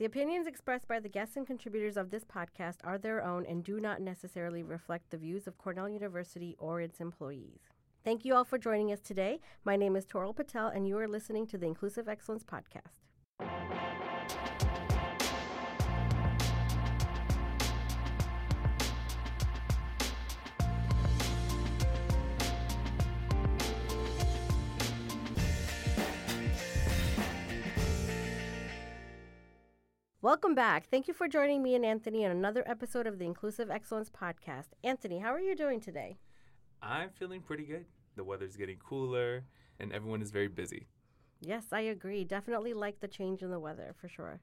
The opinions expressed by the guests and contributors of this podcast are their own and do not necessarily reflect the views of Cornell University or its employees. Thank you all for joining us today. My name is Toral Patel, and you are listening to the Inclusive Excellence Podcast. Welcome back. Thank you for joining me and Anthony on another episode of the Inclusive Excellence Podcast. Anthony, how are you doing today? I'm feeling pretty good. The weather's getting cooler and everyone is very busy. Yes, I agree. Definitely like the change in the weather for sure.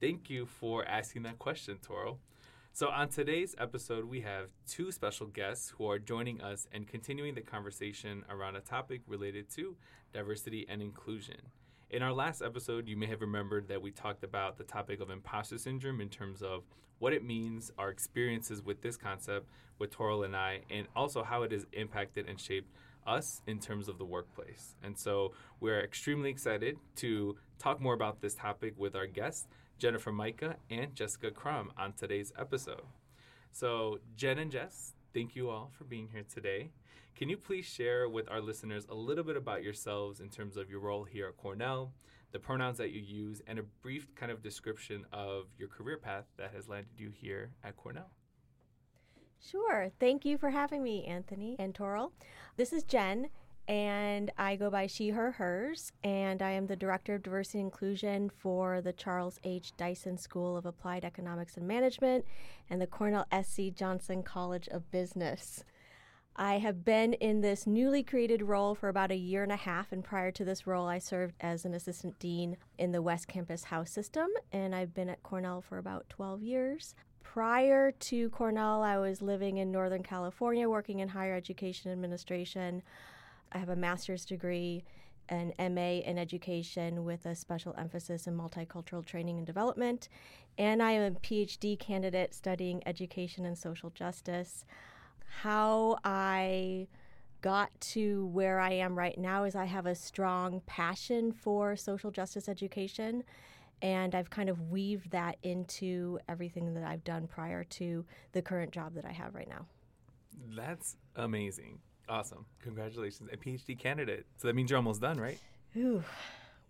Thank you for asking that question, Toral. So, on today's episode, we have two special guests who are joining us and continuing the conversation around a topic related to diversity and inclusion. In our last episode, you may have remembered that we talked about the topic of imposter syndrome in terms of what it means, our experiences with this concept with Toral and I, and also how it has impacted and shaped us in terms of the workplace. And so we're extremely excited to talk more about this topic with our guests, Jennifer Micah and Jessica Crum, on today's episode. So, Jen and Jess, thank you all for being here today. Can you please share with our listeners a little bit about yourselves in terms of your role here at Cornell, the pronouns that you use, and a brief kind of description of your career path that has landed you here at Cornell? Sure. Thank you for having me, Anthony and Toral. This is Jen, and I go by she, her, hers, and I am the Director of Diversity and Inclusion for the Charles H. Dyson School of Applied Economics and Management and the Cornell S.C. Johnson College of Business. I have been in this newly created role for about a year and a half, and prior to this role, I served as an assistant dean in the West Campus House System, and I've been at Cornell for about 12 years. Prior to Cornell, I was living in Northern California working in higher education administration. I have a master's degree an MA in education with a special emphasis in multicultural training and development. And I am a PhD candidate studying education and social justice how I got to where I am right now is I have a strong passion for social justice education. And I've kind of weaved that into everything that I've done prior to the current job that I have right now. That's amazing. Awesome. Congratulations. A PhD candidate. So that means you're almost done, right? Ooh.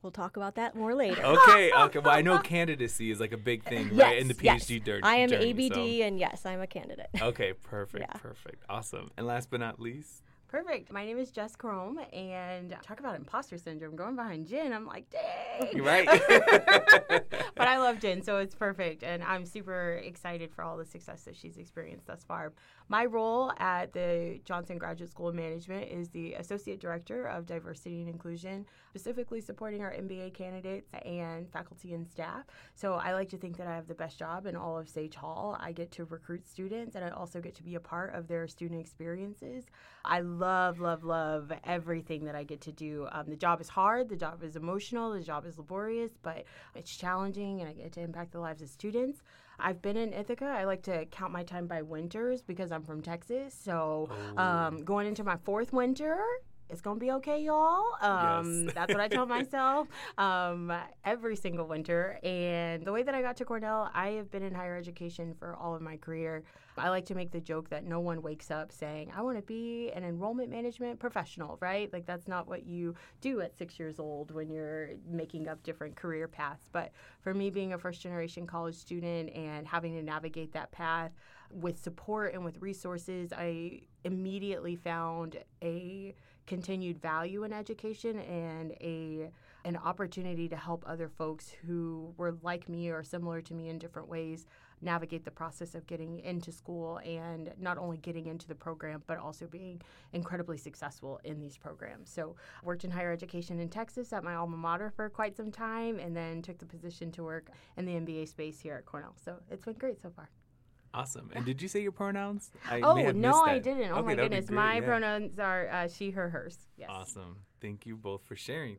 We'll talk about that more later. okay, okay. Well, I know candidacy is like a big thing, yes, right? In the PhD yes. I am journey, ABD, so. and yes, I'm a candidate. Okay, perfect, yeah. perfect, awesome. And last but not least, Perfect. My name is Jess Chrome, and talk about imposter syndrome. Going behind Jen, I'm like, dang. You're right. but I love Jen, so it's perfect, and I'm super excited for all the success that she's experienced thus far. My role at the Johnson Graduate School of Management is the Associate Director of Diversity and Inclusion, specifically supporting our MBA candidates and faculty and staff. So I like to think that I have the best job in all of Sage Hall. I get to recruit students, and I also get to be a part of their student experiences. I love, love, love everything that I get to do. Um, the job is hard, the job is emotional, the job is laborious, but it's challenging, and I get to impact the lives of students. I've been in Ithaca. I like to count my time by winters because I'm from Texas. So oh. um, going into my fourth winter, it's gonna be okay, y'all. Um, yes. that's what I tell myself um, every single winter. And the way that I got to Cornell, I have been in higher education for all of my career. I like to make the joke that no one wakes up saying, I want to be an enrollment management professional, right? Like, that's not what you do at six years old when you're making up different career paths. But for me, being a first generation college student and having to navigate that path with support and with resources, I immediately found a continued value in education and a an opportunity to help other folks who were like me or similar to me in different ways navigate the process of getting into school and not only getting into the program but also being incredibly successful in these programs. So, worked in higher education in Texas at my alma mater for quite some time and then took the position to work in the MBA space here at Cornell. So, it's been great so far. Awesome. And did you say your pronouns? I oh no, I didn't. Oh okay, my goodness, my yeah. pronouns are uh, she, her, hers. Yes. Awesome. Thank you both for sharing.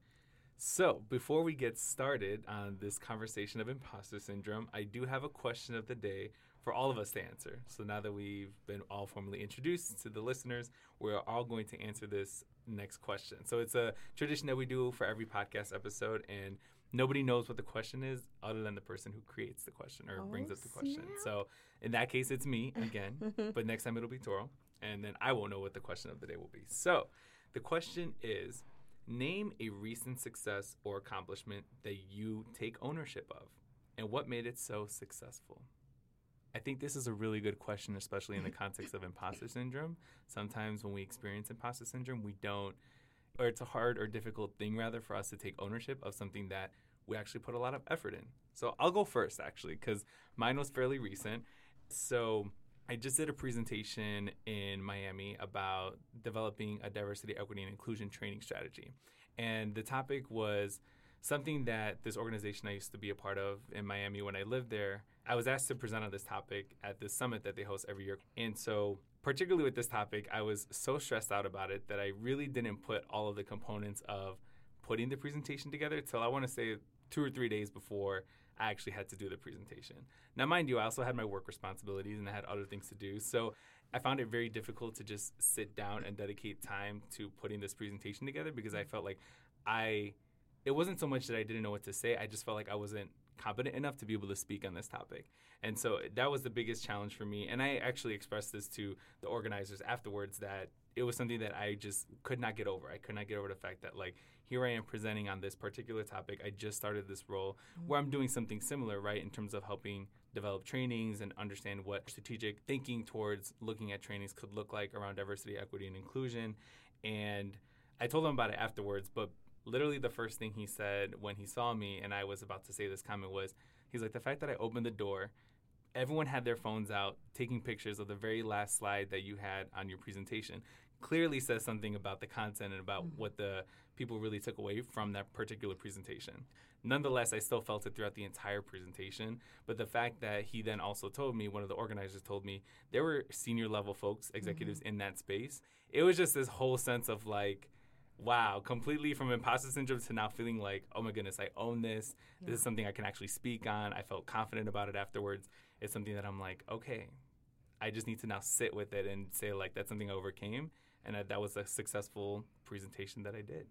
So, before we get started on this conversation of imposter syndrome, I do have a question of the day for all of us to answer. So, now that we've been all formally introduced to the listeners, we're all going to answer this next question. So, it's a tradition that we do for every podcast episode, and nobody knows what the question is other than the person who creates the question or Oh, brings up the question. snap. So in that case, it's me again, but next time it'll be Toral, and then I won't know what the question of the day will be. So the question is name a recent success or accomplishment that you take ownership of and what made it so successful. I think this is a really good question, especially in the context of imposter syndrome. Sometimes when we experience imposter syndrome, we don't, or it's a hard or difficult thing rather for us to take ownership of something that we actually put a lot of effort in. So I'll go first actually, because mine was fairly recent. So I just did a presentation in Miami about developing a diversity, equity, and inclusion training strategy. And the topic was something that this organization I used to be a part of in Miami when I lived there. I was asked to present on this topic at this summit that they host every year. And so, particularly with this topic, I was so stressed out about it that I really didn't put all of the components of putting the presentation together till I want to say two or three days before I actually had to do the presentation. Now, mind you, I also had my work responsibilities and I had other things to do. So I found it very difficult to just sit down and dedicate time to putting this presentation together because I felt like I, it wasn't so much that I didn't know what to say, I just felt like I wasn't competent enough to be able to speak on this topic. And so that was the biggest challenge for me. And I actually expressed this to the organizers afterwards that it was something that I just could not get over. I could not get over the fact that, like, here I am presenting on this particular topic. I just started this role mm-hmm. where I'm doing something similar, right, in terms of helping develop trainings and understand what strategic thinking towards looking at trainings could look like around diversity, equity, and inclusion. And I told them about it afterwards, but literally the first thing he said when he saw me and I was about to say this comment was, he's like, the fact that I opened the door, everyone had their phones out taking pictures of the very last slide that you had on your presentation clearly says something about the content and about mm-hmm. what the people really took away from that particular presentation. Nonetheless, I still felt it throughout the entire presentation. But the fact that he then also told me, one of the organizers told me, there were senior level folks, executives mm-hmm. in that space. It was just this whole sense of like, wow, completely from imposter syndrome to now feeling like, oh my goodness, I own this. This is something I can actually speak on. I felt confident about it afterwards. It's something that I'm like, okay, I just need to now sit with it and say like that's something I overcame, and that, that was a successful presentation that I did.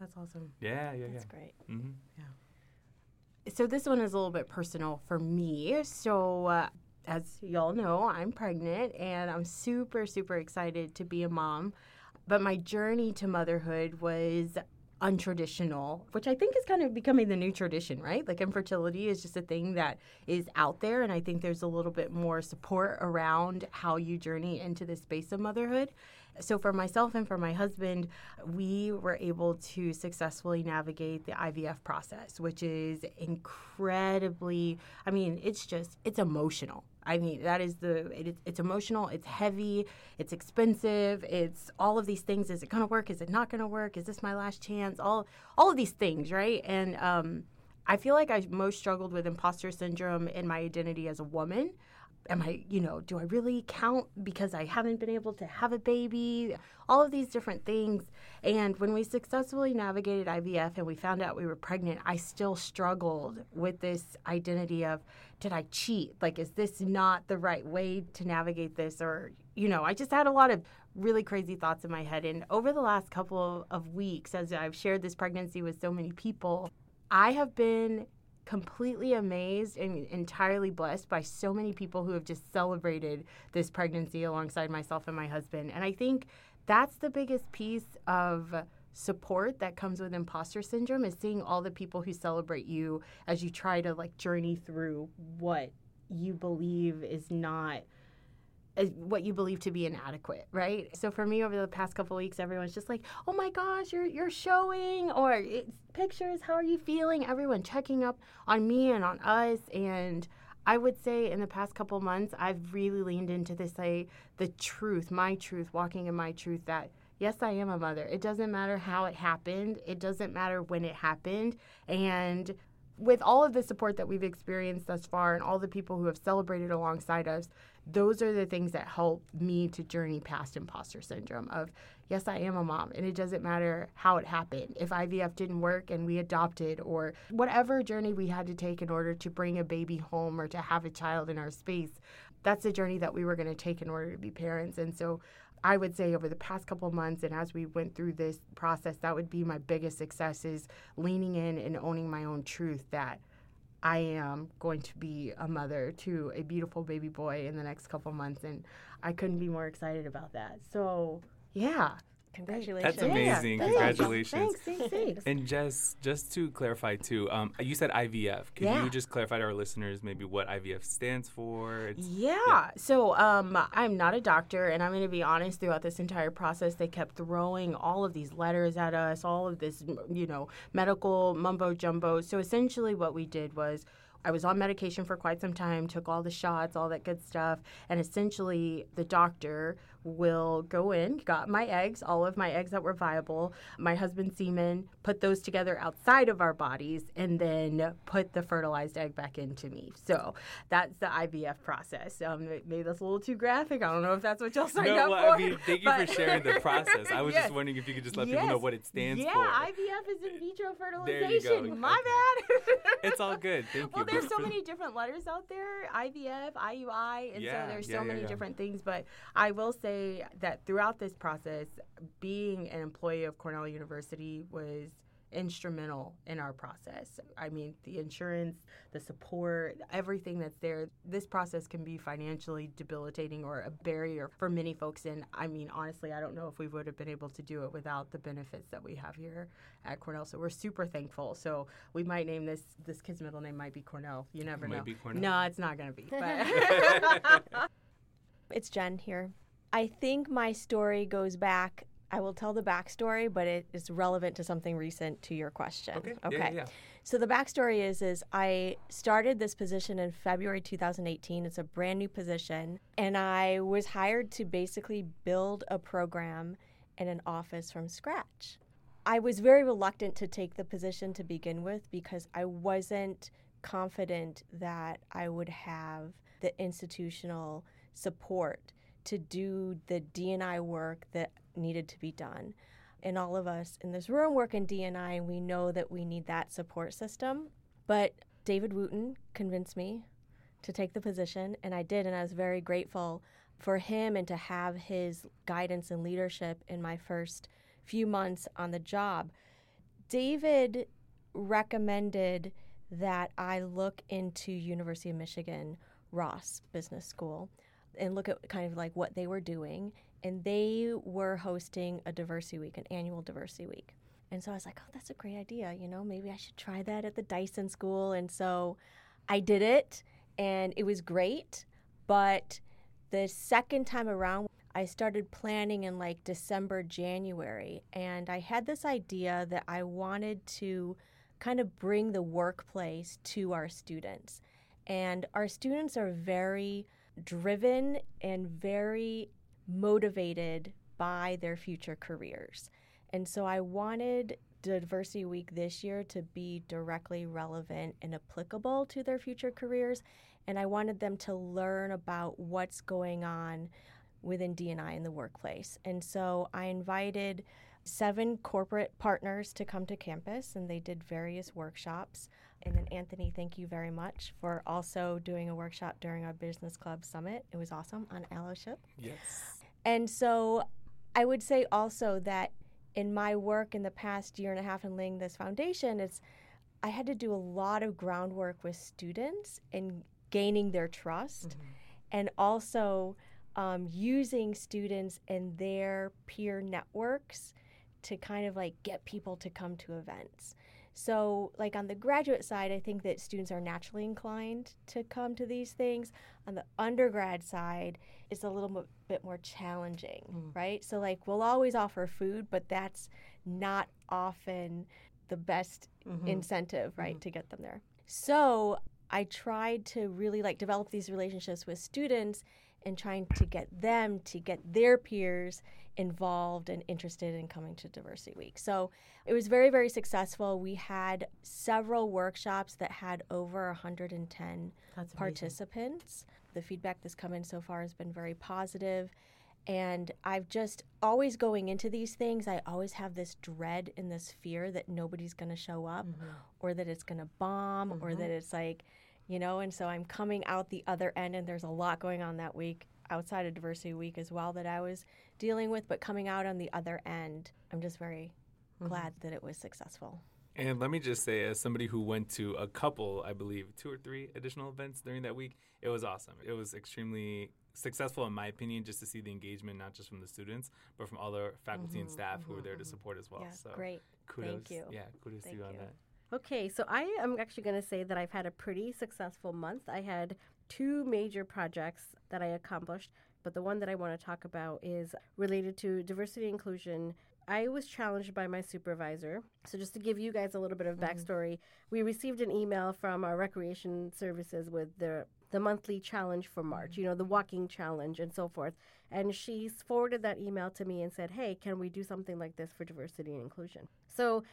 That's awesome. Yeah, yeah, That's yeah. great. hmm Yeah. So this one is a little bit personal for me. So uh, as y'all know, I'm pregnant and I'm super super excited to be a mom. But my journey to motherhood was untraditional, which I think is kind of becoming the new tradition, right? Like infertility is just a thing that is out there and I think there's a little bit more support around how you journey into the space of motherhood. So, for myself and for my husband, we were able to successfully navigate the IVF process, which is incredibly, I mean, it's just, it's emotional. I mean, that is the, it, it's emotional, it's heavy, it's expensive, it's all of these things. Is it going to work? Is it not going to work? Is this my last chance? All, all of these things, right? And, um, I feel like I most struggled with imposter syndrome in my identity as a woman am I, you know, do I really count because I haven't been able to have a baby? All of these different things. And when we successfully navigated IVF and we found out we were pregnant, I still struggled with this identity of did I cheat? Like, is this not the right way to navigate this? Or, you know, I just had a lot of really crazy thoughts in my head. And over the last couple of weeks, as I've shared this pregnancy with so many people, I have been completely amazed and entirely blessed by so many people who have just celebrated this pregnancy alongside myself and my husband. And I think that's the biggest piece of support that comes with imposter syndrome is seeing all the people who celebrate you as you try to like journey through what you believe is not what you believe to be inadequate, right? So for me, over the past couple weeks, everyone's just like, "Oh my gosh, you're you're showing," or pictures. How are you feeling? Everyone checking up on me and on us, and I would say in the past couple months, I've really leaned into this, like the truth, my truth, walking in my truth. That yes, I am a mother. It doesn't matter how it happened. It doesn't matter when it happened, and with all of the support that we've experienced thus far and all the people who have celebrated alongside us, those are the things that help me to journey past imposter syndrome of yes i am a mom and it doesn't matter how it happened. If ivf didn't work and we adopted or whatever journey we had to take in order to bring a baby home or to have a child in our space that's the journey that we were going to take in order to be parents. And so I would say over the past couple months and as we went through this process, that would be my biggest success is leaning in and owning my own truth that I am going to be a mother to a beautiful baby boy in the next couple months. And I couldn't be more excited about that. So, yeah. Congratulations. That's amazing. thanks. Congratulations. Thanks, thanks, thanks. And just just to clarify too, um, you said IVF. Can Yeah. you just clarify to our listeners maybe what IVF stands for? It's, Yeah. So um, I'm not a doctor, and I'm going to be honest. Throughout this entire process, they kept throwing all of these letters at us, all of this, you know, medical mumbo jumbo. So essentially, what we did was. I was on medication for quite some time, took all the shots, all that good stuff, and essentially the doctor will go in, got my eggs, all of my eggs that were viable, my husband's semen, put those together outside of our bodies, and then put the fertilized egg back into me. So that's the IVF process. Um, it- maybe that's a little too graphic. I don't know if that's what y'all signed no, up well, for. I mean, thank you for sharing the process. I was Yes. just wondering if you could just let people know what it stands yeah, for. Yeah, IVF is in vitro There you go. fertilization. My Okay. bad. It's all good. Thank well, you. there's so many different letters out there IVF, IUI, and Yeah, so there's yeah, so many different things. But I will say that throughout this process, being an employee of Cornell University was instrumental in our process. I mean, the insurance, the support, everything that's there. This process can be financially debilitating or a barrier for many folks. And I mean, honestly, I don't know if we would have been able to do it without the benefits that we have here at Cornell. So we're super thankful. So we might name this this kid's middle name might be Cornell. You never know. It Might know. be Cornell. No, it's not gonna be. But It's Jen here. I think my story goes back. I will tell the backstory, but it is relevant to something recent to your question. Okay. Yeah, yeah, yeah. So the backstory is is I started this position in February 2018. It's a brand new position, and I was hired to basically build a program in an office from scratch. I was very reluctant to take the position to begin with because I wasn't confident that I would have the institutional support to do the D&I work that needed to be done. And all of us in this room work in D&I and we know that we need that support system. But David Wooten convinced me to take the position and I did and I was very grateful for him and to have his guidance and leadership in my first few months on the job. David recommended that I look into University of Michigan Ross Business School and look at kind of like what they were doing. And they were hosting a diversity week, an annual diversity week. And so I was like, oh, that's a great idea. You know, maybe I should try that at the Dyson School. And so I did it, and it was great. But the second time around, I started planning in like December, January. And I had this idea that I wanted to kind of bring the workplace to our students. And our students are very driven and very motivated by their future careers. And so I wanted Diversity Week this year to be directly relevant and applicable to their future careers. And I wanted them to learn about what's going on within D&I in the workplace. And so I invited seven corporate partners to come to campus and they did various workshops. And then Anthony, thank you very much for also doing a workshop during our business club summit. It was awesome on allyship. Yes. And so I would say also that in my work in the past year and a half in laying this foundation, it's I had to do a lot of groundwork with students and gaining their trust and also um, using students and their peer networks to kind of like get people to come to events. So, like on the graduate side, I think that students are naturally inclined to come to these things. On the undergrad side, it's a little mo- bit more challenging, hmm. right? So, like, we'll always offer food, but that's not often the best mm-hmm. incentive, right, mm-hmm. to get them there. So, I tried to really like develop these relationships with students and trying to get them to get their peers involved and interested in coming to Diversity Week. So it was very, very successful. We had several workshops that had over 110 That's amazing. participants. The feedback that's come in so far has been very positive. And I've just always going into these things, I always have this dread and this fear that nobody's going to show up mm-hmm. or that it's going to bomb or that mm-hmm. it's like, you know, and so I'm coming out the other end and there's a lot going on that week outside of diversity week as well that I was dealing with, but coming out on the other end, I'm just very mm-hmm. glad that it was successful. And let me just say, as somebody who went to a couple, I believe, two or three additional events during that week, it was awesome. It was extremely successful, in my opinion, just to see the engagement, not just from the students, but from other faculty and mm-hmm, staff who were mm-hmm, there to support as well. Yeah, so great. kudos. Thank you. Yeah, kudos Thank to you on you. that. Okay, so I am actually going to say that I've had a pretty successful month. I had two major projects that I accomplished, but the one that I want to talk about is related to diversity inclusion. I was challenged by my supervisor. So, just to give you guys a little bit of mm-hmm. backstory, we received an email from our recreation services with the the monthly challenge for March, mm-hmm. you know, the walking challenge and so forth. And she forwarded that email to me and said, Hey, can we do something like this for diversity and inclusion? So,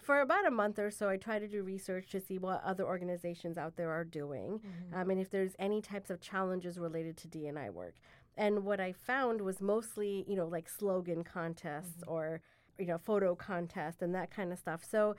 for about a month or so, I tried to do research to see what other organizations out there are doing um, and if there's any types of challenges related to D&I work. And what I found was mostly, you know, like slogan contests or, you know, photo contests and that kind of stuff. So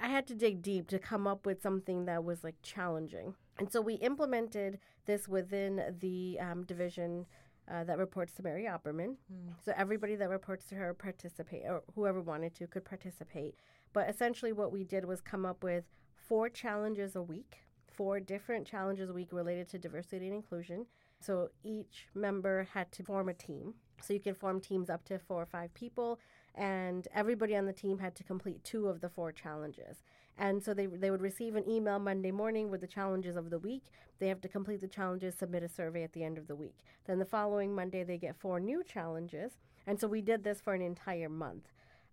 I had to dig deep to come up with something that was like challenging. And so we implemented this within the um, division uh, that reports to Mary Opperman. So everybody that reports to her participate, or whoever wanted to could participate. But essentially, what we did was come up with four challenges a week, four different challenges a week related to diversity and inclusion. So each member had to form a team. So you can form teams up to four or five people, and everybody on the team had to complete two of the four challenges. And so they, they would receive an email Monday morning with the challenges of the week. They have to complete the challenges, submit a survey at the end of the week. Then the following Monday, they get four new challenges. And so we did this for an entire month.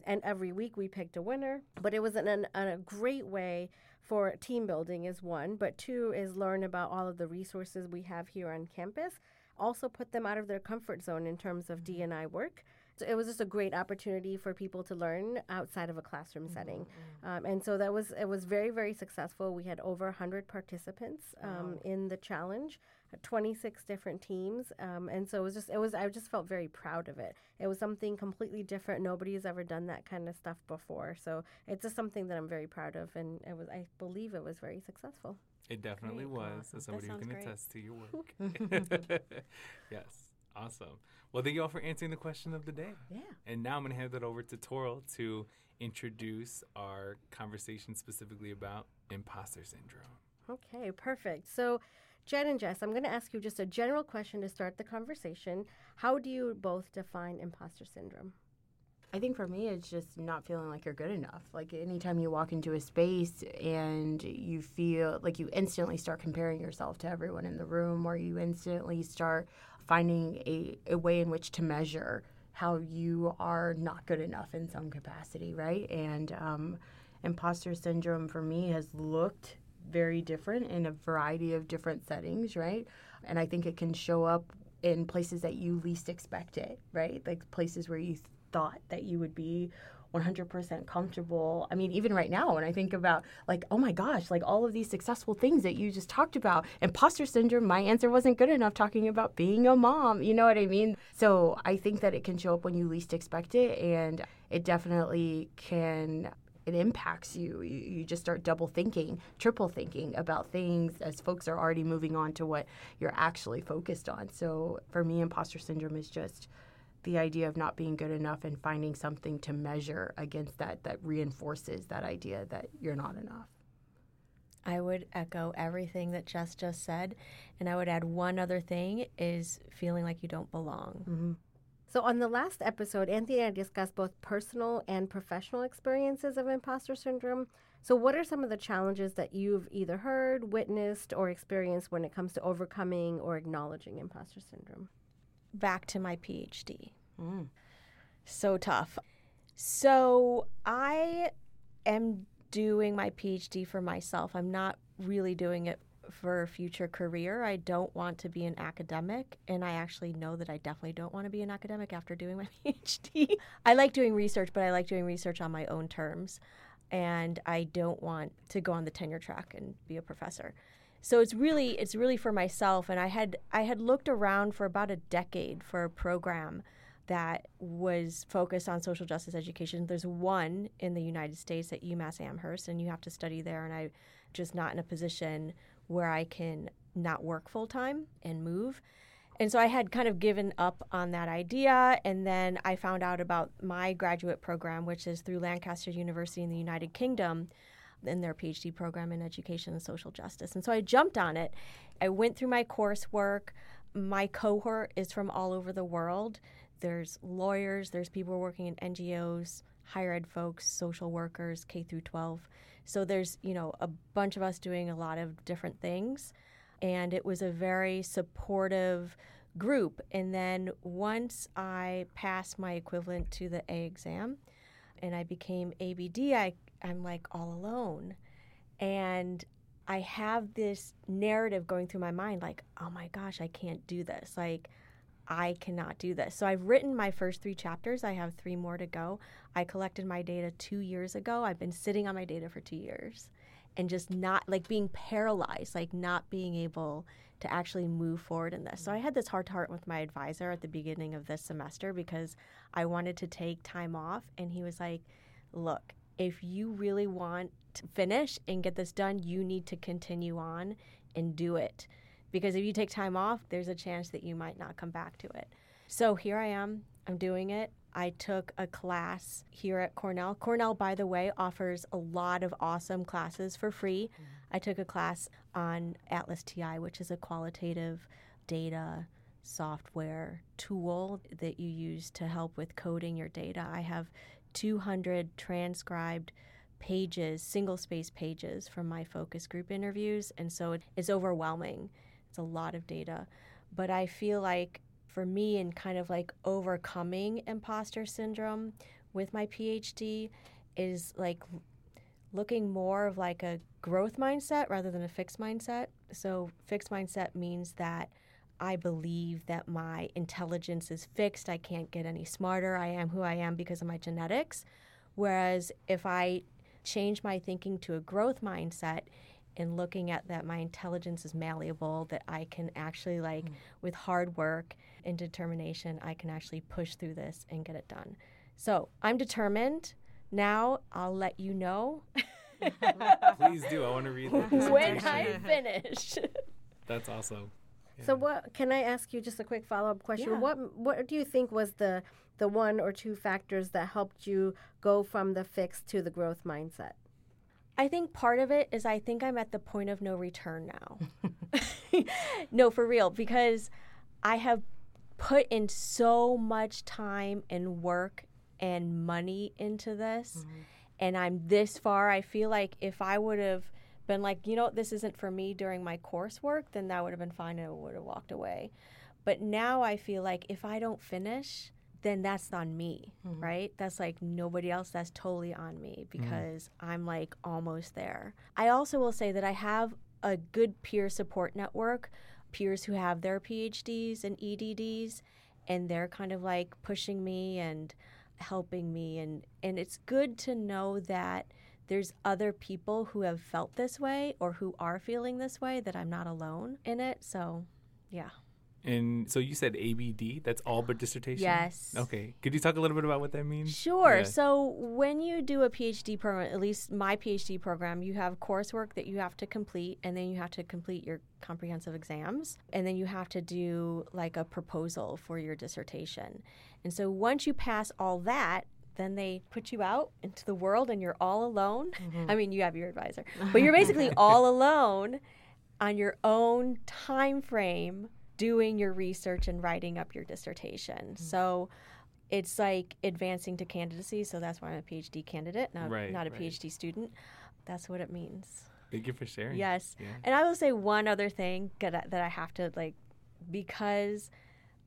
And every week we picked a winner. But it was an, an, a great way for team building, is one. But two is learn about all of the resources we have here on campus. Also put them out of their comfort zone in terms of D&I work. So it was just a great opportunity for people to learn outside of a classroom setting, um, and so that was it was very very successful. We had over 100 participants um, in the challenge, uh, 26 different teams, um, and so it was just it was I just felt very proud of it. It was something completely different. Nobody has ever done that kind of stuff before, so it's just something that I'm very proud of, and it was I believe it was very successful. It definitely Great. was, Awesome. as somebody who can great. attest to your work. yes, awesome. Well, thank you all for answering the question of the day. Yeah. And now I'm going to hand that over to Toral to introduce our conversation specifically about imposter syndrome. Okay, perfect. So, Jen and Jess, I'm going to ask you just a general question to start the conversation. How do you both define imposter syndrome? I think for me, it's just not feeling like you're good enough. Like anytime you walk into a space and you feel like you instantly start comparing yourself to everyone in the room, or you instantly start finding a, a way in which to measure how you are not good enough in some capacity, right? And um, imposter syndrome for me has looked very different in a variety of different settings, right? And I think it can show up in places that you least expect it, right? Like places where you thought that you would be 100% comfortable. I mean, even right now, when I think about, like, oh my gosh, like all of these successful things that you just talked about, imposter syndrome, my answer wasn't good enough talking about being a mom. You know what I mean? So I think that it can show up when you least expect it, and it definitely can. It impacts you. you. You just start double thinking, triple thinking about things as folks are already moving on to what you're actually focused on. So for me, imposter syndrome is just the idea of not being good enough and finding something to measure against that that reinforces that idea that you're not enough. I would echo everything that Jess just said, and I would add one other thing is feeling like you don't belong. Mm-hmm. So, on the last episode, Anthony and I discussed both personal and professional experiences of imposter syndrome. So, what are some of the challenges that you've either heard, witnessed, or experienced when it comes to overcoming or acknowledging imposter syndrome? Back to my PhD. Mm. So tough. So I am doing my PhD for myself. I'm not really doing it for a future career. I don't want to be an academic, and I actually know that I definitely don't want to be an academic after doing my PhD. I like doing research, but I like doing research on my own terms, and I don't want to go on the tenure track and be a professor. So it's really it's really for myself, and I had I had looked around for about a decade for a program that was focused on social justice education. There's one in the United States at UMass Amherst, and you have to study there. And I'm just not in a position where I can not work full time and move. And so I had kind of given up on that idea. And then I found out about my graduate program, which is through Lancaster University in the United Kingdom in their PhD program in education and social justice. And so I jumped on it. I went through my coursework. My cohort is from all over the world. There's lawyers, there's people working in NGOs, higher ed folks, social workers, K through 12. So there's, you know, a bunch of us doing a lot of different things. And it was a very supportive group. And then once I passed my equivalent to the A exam and I became ABD, I, I'm like all alone. And I have this narrative going through my mind like, oh my gosh, I can't do this. Like, I cannot do this. So I've written my first three chapters. I have three more to go. I collected my data two years ago. I've been sitting on my data for two years and just not like being paralyzed, like not being able to actually move forward in this. So I had this heart to heart with my advisor at the beginning of this semester because I wanted to take time off. And he was like, look, if you really want to finish and get this done, you need to continue on and do it because if you take time off, there's a chance that you might not come back to it. So here I am, I'm doing it. I took a class here at Cornell. Cornell, by the way, offers a lot of awesome classes for free. Mm-hmm. I took a class on ATLAS.ti, which is a qualitative data software tool that you use to help with coding your data. I have 200 transcribed pages, single space pages from my focus group interviews, and so it's overwhelming it's a lot of data. But I feel like for me, in kind of like overcoming imposter syndrome with my PhD, is like looking more of like a growth mindset rather than a fixed mindset. So, fixed mindset means that I believe that my intelligence is fixed. I can't get any smarter. I am who I am because of my genetics. Whereas if I change my thinking to a growth mindset, and looking at that my intelligence is malleable, that I can actually, like, mm. with hard work and determination, I can actually push through this and get it done. So I'm determined. Now I'll let you know. Please do. I want to read that. when I finish. That's awesome. Yeah. So what can I ask you just a quick follow-up question? Yeah. What what do you think was the the one or two factors that helped you go from the fixed to the growth mindset? I think part of it is I think I'm at the point of no return now. no, for real, because I have put in so much time and work and money into this. Mm-hmm. And I'm this far. I feel like if I would have been like, you know, this isn't for me during my coursework, then that would have been fine and I would have walked away. But now I feel like if I don't finish, then that's on me, mm-hmm. right? That's like nobody else. That's totally on me mm-hmm. because mm-hmm. I'm like almost there. I also will say that I have a good peer support network, peers who have their PhDs and EdDs, and they're kind of like pushing me and helping me. And, and it's good to know that there's other people who have felt this way or who are feeling this way, that I'm not alone in it. So, yeah. And so you said ABD, that's all but dissertation? Yes. Okay. Could you talk a little bit about what that means? Sure. Yeah. So when you do a PhD program, at least my PhD program, you have coursework that you have to complete, and then you have to complete your comprehensive exams, and then you have to do like a proposal for your dissertation. And so once you pass all that, then they put you out into the world and you're all alone. Mm-hmm. I mean, you have your advisor, but you're basically all alone on your own time frame doing your research and writing up your dissertation. Mm-hmm. So it's like advancing to candidacy. So that's why I'm a PhD candidate, not, right, not a right. PhD student. That's what it means. Thank you for sharing. Yes. Yeah. And I will say one other thing that I have to like, because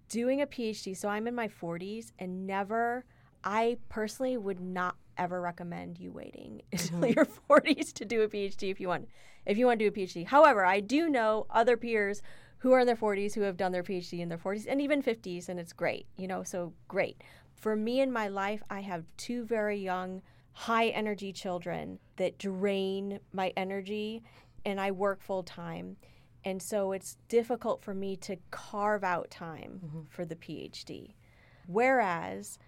doing a PhD, so I'm in my 40s and never, I personally would not ever recommend you waiting until mm-hmm. your 40s to do a PhD if you want if you want to do a PhD. However, I do know other peers who are in their 40s who have done their PhD in their 40s and even 50s, and it's great, you know, so great. For me in my life, I have two very young, high energy children that drain my energy, and I work full time. And so it's difficult for me to carve out time mm-hmm. for the PhD. Whereas,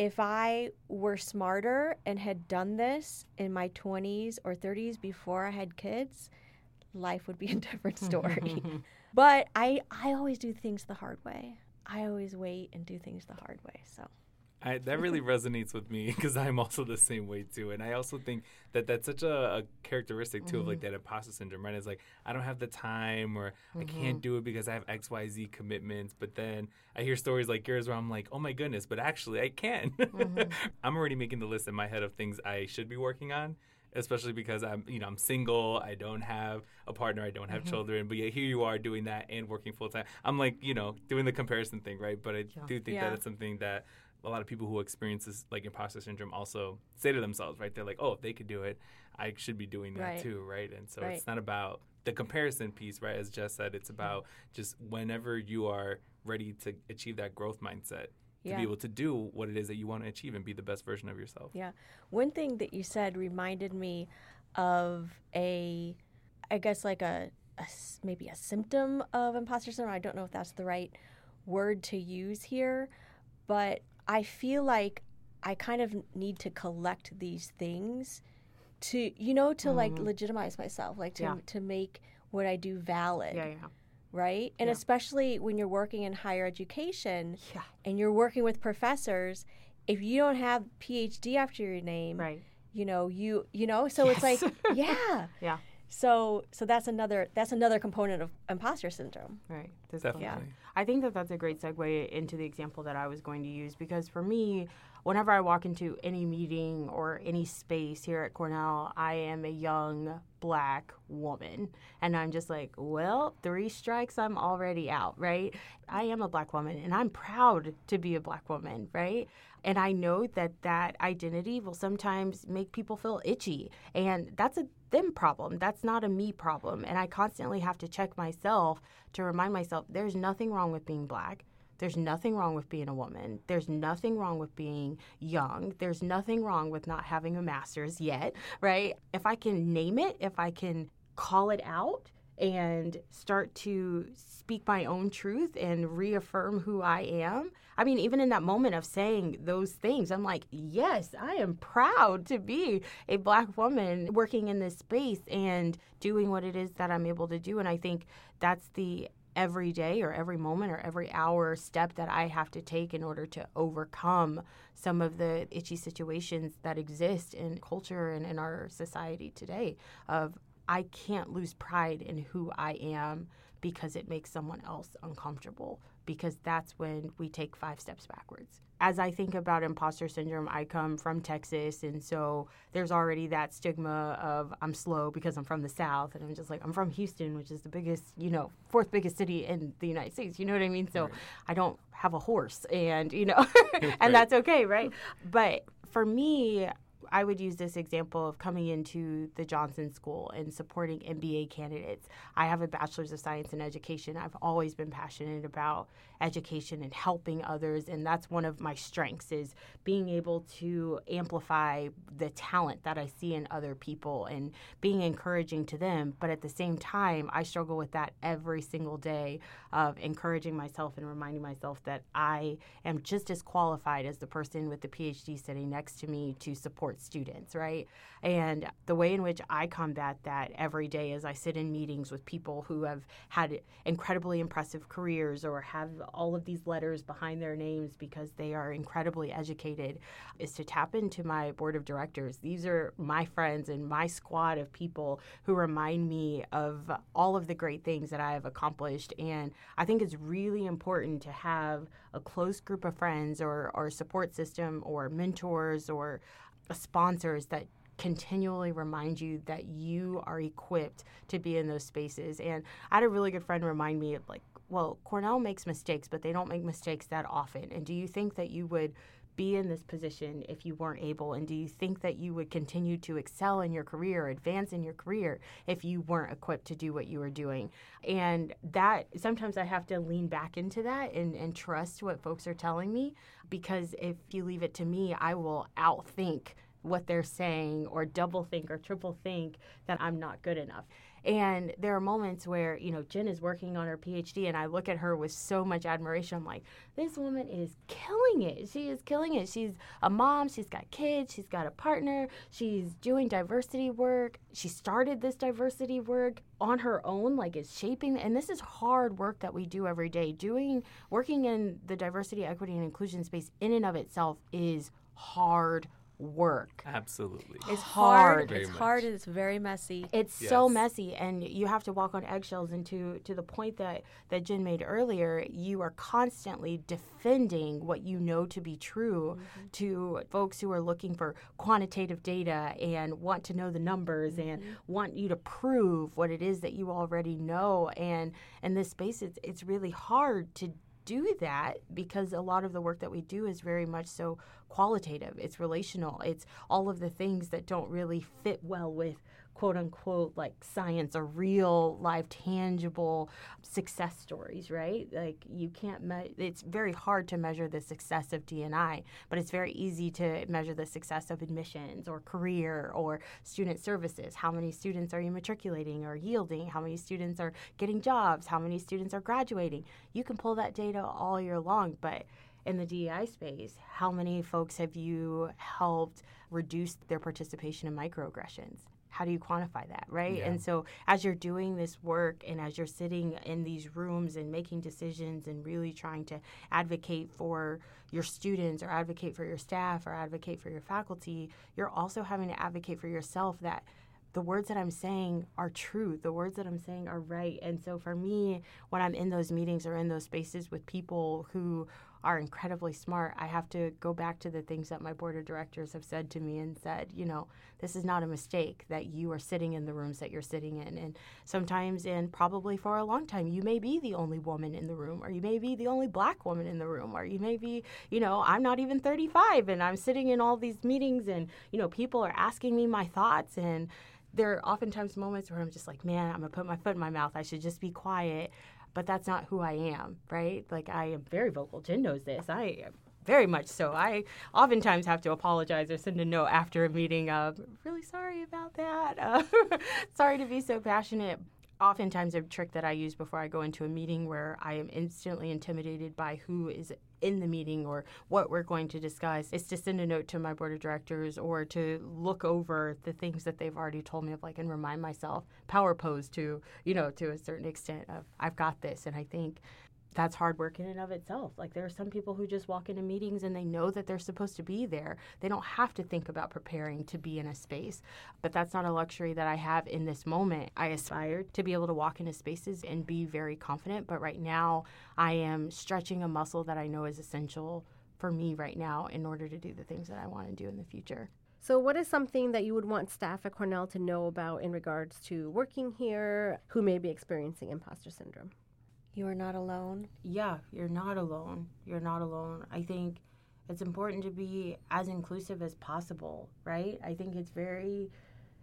if I were smarter and had done this in my 20s or 30s before I had kids, life would be a different story. but I I always do things the hard way. I always wait and do things the hard way. So I, that really resonates with me because I'm also the same way too, and I also think that that's such a, a characteristic too mm-hmm. of like mm-hmm. that imposter syndrome, right? It's like I don't have the time or mm-hmm. I can't mm-hmm. do it because I have X Y Z commitments, but then I hear stories like yours where I'm like, oh my goodness, but actually I can. Mm-hmm. I'm already making the list in my head of things I should be working on, especially because I'm you know I'm single, I don't have a partner, I don't have mm-hmm. children, but yet here you are doing that and working full time. I'm like you know doing the comparison thing, right? But I yeah. do think yeah. that it's something that a lot of people who experience this like imposter syndrome also say to themselves, right? They're like, oh, if they could do it, I should be doing that right. too, right? And so right. it's not about the comparison piece, right? As Jess said, it's mm-hmm. about just whenever you are ready to achieve that growth mindset. To be able to do what it is that you want to achieve and be the best version of yourself. Yeah. One thing that you said reminded me of a, I guess, like a, a maybe a symptom of imposter syndrome. I don't know if that's the right word to use here, but I feel like I kind of need to collect these things to you know to mm-hmm. like legitimize myself, like to yeah. to make what I do valid. Yeah, yeah. Right? And especially when you're working in higher education yeah. and you're working with professors, if you don't have PhD after your name, right. you know, you you know, so yes. it's like yeah. yeah. So so that's another that's another component of imposter syndrome. Right. Definitely. Yeah. I think that that's a great segue into the example that I was going to use because for me, whenever I walk into any meeting or any space here at Cornell, I am a young black woman. And I'm just like, well, three strikes, I'm already out, right? I am a black woman and I'm proud to be a black woman, right? And I know that that identity will sometimes make people feel itchy. And that's a them problem. That's not a me problem. And I constantly have to check myself to remind myself there's nothing wrong with being black. There's nothing wrong with being a woman. There's nothing wrong with being young. There's nothing wrong with not having a master's yet, right? If I can name it, if I can call it out and start to speak my own truth and reaffirm who I am. I mean, even in that moment of saying those things, I'm like, yes, I am proud to be a black woman working in this space and doing what it is that I'm able to do. And I think that's the every day or every moment or every hour step that I have to take in order to overcome some of the itchy situations that exist in culture and in our society today of I can't lose pride in who I am because it makes someone else uncomfortable because that's when we take five steps backwards. As I think about imposter syndrome, I come from Texas, and so there's already that stigma of I'm slow because I'm from the South, and I'm just like, I'm from Houston, which is the biggest, you know, fourth biggest city in the United States. You know what I mean? So right. I don't have a horse, and, you know, and right. that's okay, right? But for me, I would use this example of coming into the Johnson School and supporting MBA candidates. I have a bachelor's of science in education. I've always been passionate about education and helping others and that's one of my strengths is being able to amplify the talent that I see in other people and being encouraging to them but at the same time I struggle with that every single day of encouraging myself and reminding myself that I am just as qualified as the person with the PhD sitting next to me to support students right and the way in which I combat that every day is I sit in meetings with people who have had incredibly impressive careers or have all of these letters behind their names because they are incredibly educated is to tap into my board of directors. These are my friends and my squad of people who remind me of all of the great things that I have accomplished. And I think it's really important to have a close group of friends or, or support system or mentors or Uh, sponsors that continually remind you that you are equipped to be in those spaces. And I had a really good friend remind me, of like, well, Cornell makes mistakes, but they don't make mistakes that often. And do you think that you would be in this position if you weren't able? And do you think that you would continue to excel in your career, advance in your career, if you weren't equipped to do what you were doing? And that sometimes I have to lean back into that and, and trust what folks are telling me because if you leave it to me, I will outthink what they're saying or double think or triple think that I'm not good enough. And there are moments where, you know, Jen is working on her PhD and I look at her with so much admiration. I'm like, this woman is killing it. She is killing it. She's a mom, she's got kids, she's got a partner, she's doing diversity work. She started this diversity work on her own, like it's shaping and this is hard work that we do every day. Doing working in the diversity, equity, and inclusion space in and of itself is hard work. Absolutely. It's hard. hard. Very It's much. hard and it's very messy. It's so messy, and you have to walk on eggshells. And to to the point that that Jen made earlier, you are constantly defending what you know to be true mm-hmm. to folks who are looking for quantitative data and want to know the numbers and mm-hmm. want you to prove what it is that you already know. And in this space, it's it's really hard to do that because a lot of the work that we do is very much so qualitative. It's relational. It's all of the things that don't really fit well with quote unquote like science or real life tangible success stories right? Like you can't me- it's very hard to measure the success of D&I but it's very easy to measure the success of admissions or career or student services. How many students are you matriculating or yielding? How many students are getting jobs? How many students are graduating? You can pull that data all year long but in the DEI space, how many folks have you helped reduce their participation in microaggressions? How do you quantify that, right? Yeah. And so, as you're doing this work and as you're sitting in these rooms and making decisions and really trying to advocate for your students or advocate for your staff or advocate for your faculty, you're also having to advocate for yourself that the words that I'm saying are true. The words that I'm saying are right. And so for me, when I'm in those meetings or in those spaces with people who are incredibly smart, I have to go back to the things that my board of directors have said to me and said, you know, this is not a mistake that you are sitting in the rooms that you're sitting in. And sometimes, and probably for a long time, you may be the only woman in the room, or you may be the only black woman in the room, or you may be, you know, I'm not even 35 and I'm sitting in all these meetings and, you know, people are asking me my thoughts and, there are oftentimes moments where I'm just like, man, I'm gonna put my foot in my mouth. I should just be quiet. But that's not who I am, right? Like I am very vocal. Jen knows this. I am very much so. I oftentimes have to apologize or send a note after a meeting of really sorry about that. Uh, sorry to be so passionate. Oftentimes, a trick that I use before I go into a meeting where I am instantly intimidated by who is in the meeting or what we're going to discuss is to send a note to my board of directors or to look over the things that they've already told me of like and remind myself power pose to you know to a certain extent of i've got this. And i think that's hard work in and of itself. Like there are some people who just walk into meetings and they know that they're supposed to be there. They don't have to think about preparing to be in a space. But that's not a luxury that I have in this moment. I aspire to be able to walk into spaces and be very confident, but right now I am stretching a muscle that I know is essential for me right now in order to do the things that I want to do in the future. So, what is something that you would want staff at Cornell to know about in regards to working here who may be experiencing imposter syndrome? You are not alone. yeah, you're not alone. You're not alone. I think it's important to be as inclusive as possible, right? I think it's very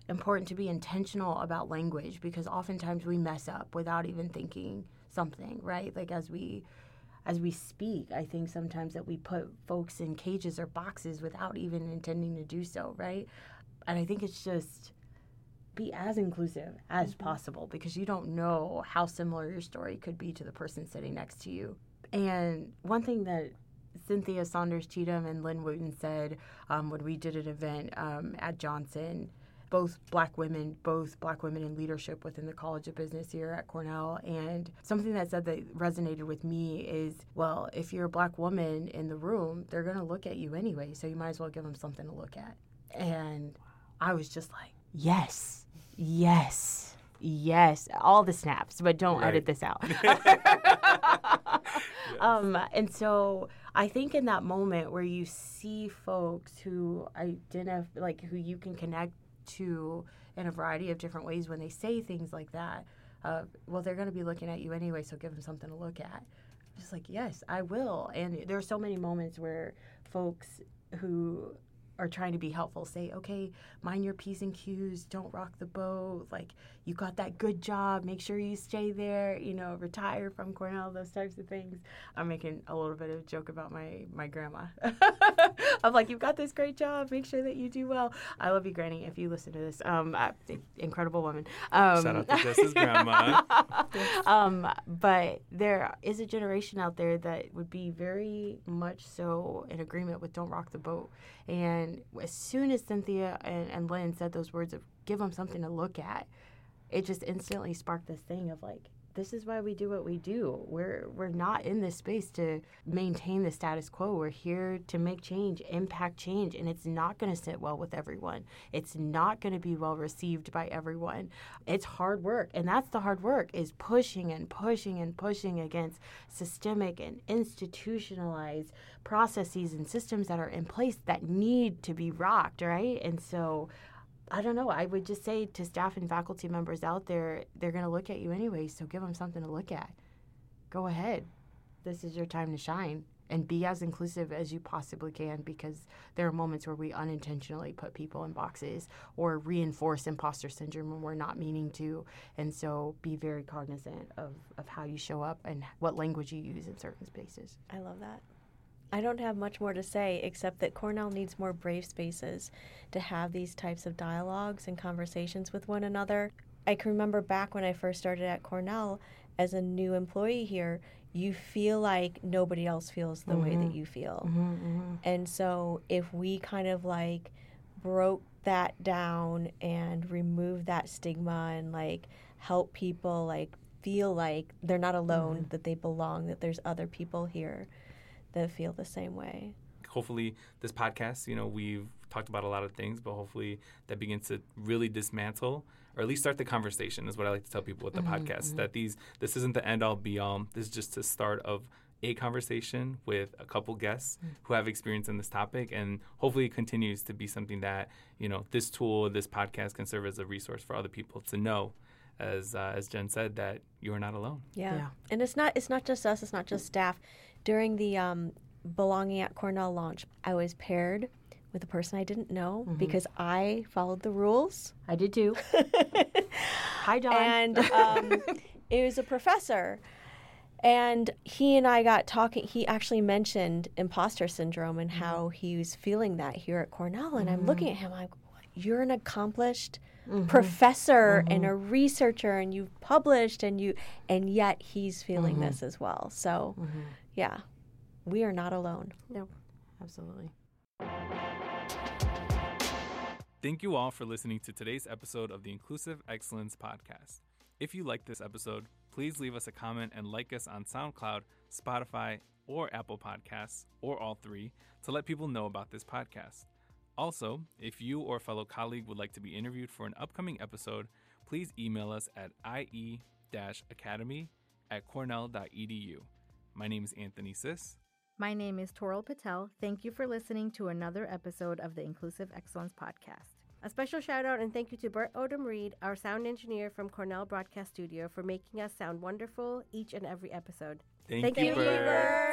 important to be intentional about language because oftentimes we mess up without even thinking something, right? Like as we as we speak, I think sometimes that we put folks in cages or boxes without even intending to do so, right? And I think it's just be as inclusive as possible because you don't know how similar your story could be to the person sitting next to you. And one thing that Cynthia Saunders Cheatham and Lynn Wooten said um, when we did an event um, at Johnson, both black women, both black women in leadership within the College of Business here at Cornell. And something that said that resonated with me is well, if you're a black woman in the room, they're going to look at you anyway. So you might as well give them something to look at. And I was just like, yes, yes, yes. All the snaps, but don't Right. edit this out. um, and so I think in that moment where you see folks who identify, like who you can connect to in a variety of different ways when they say things like that, uh, well, they're going to be looking at you anyway, so give them something to look at. I'm Just like, yes, I will. And there are so many moments where folks who are trying to be helpful say, okay, mind your P's and Q's, don't rock the boat. Like, you got that good job, make sure you stay there, you know, retire from Cornell, those types of things. I'm making a little bit of a joke about my my grandma. I'm like, you've got this great job, make sure that you do well. I love you, Granny, if you listen to this. Um, incredible woman. Um, Shout out to Jess's grandma. um, but there is a generation out there that would be very much so in agreement with "Don't rock the boat." And as soon as Cynthia and, and Lynn said those words of "give them something to look at," it just instantly sparked this thing of like, this is why we do what we do. We're we're not in this space to maintain the status quo. We're here to make change, impact change, and it's not going to sit well with everyone. It's not going to be well received by everyone. It's hard work, and that's the hard work is pushing and pushing and pushing against systemic and institutionalized processes and systems that are in place that need to be rocked, right? And so I don't know. I would just say to staff and faculty members out there, they're going to look at you anyway, so give them something to look at. Go ahead. This is your time to shine and be as inclusive as you possibly can because there are moments where we unintentionally put people in boxes or reinforce imposter syndrome when we're not meaning to. And so be very cognizant of, of how you show up and what language you use in certain spaces. I love that. I don't have much more to say except that Cornell needs more brave spaces to have these types of dialogues and conversations with one another. I can remember back when I first started at Cornell as a new employee here, you feel like nobody else feels the mm-hmm. way that mm-hmm. you feel. Mm-hmm, mm-hmm. And so if we kind of like broke that down and remove that stigma and like help people like feel like they're not alone, mm-hmm. that they belong, that there's other people here that feel the same way. Hopefully, this podcast, you know, we've talked about a lot of things, but hopefully that begins to really dismantle or at least start the conversation is what I like to tell people with the mm-hmm, podcast mm-hmm. that these this isn't the end all be all. This is just the start of a conversation with a couple guests mm-hmm. who have experience in this topic and hopefully it continues to be something that you know this tool this podcast can serve as a resource for other people to know as uh, as Jen said that you are not alone yeah. yeah and it's not it's not just us it's not just staff during the um, belonging at Cornell launch, I was paired with a person I didn't know mm-hmm. because I followed the rules. I did too. Hi, Don. And um, it was a professor. And he and I got talking. He actually mentioned imposter syndrome and how mm-hmm. he was feeling that here at Cornell. And mm-hmm. I'm looking at him like, you're an accomplished mm-hmm. professor mm-hmm. and a researcher, and you've published, and you, and yet he's feeling mm-hmm. this as well. So, mm-hmm yeah, we are not alone. No, absolutely. Thank you all for listening to today's episode of the Inclusive Excellence Podcast. If you like this episode, please leave us a comment and like us on SoundCloud, Spotify, or Apple Podcasts, or all three, to let people know about this podcast. Also, if you or a fellow colleague would like to be interviewed for an upcoming episode, please email us at ie academy at cornell.edu. My name is Anthony Sis. My name is Toral Patel. Thank you for listening to another episode of the Inclusive Excellence Podcast. A special shout out and thank you to Bert Odom Reed, our sound engineer from Cornell Broadcast Studio, for making us sound wonderful each and every episode. Thank, thank you, Bert. Bert.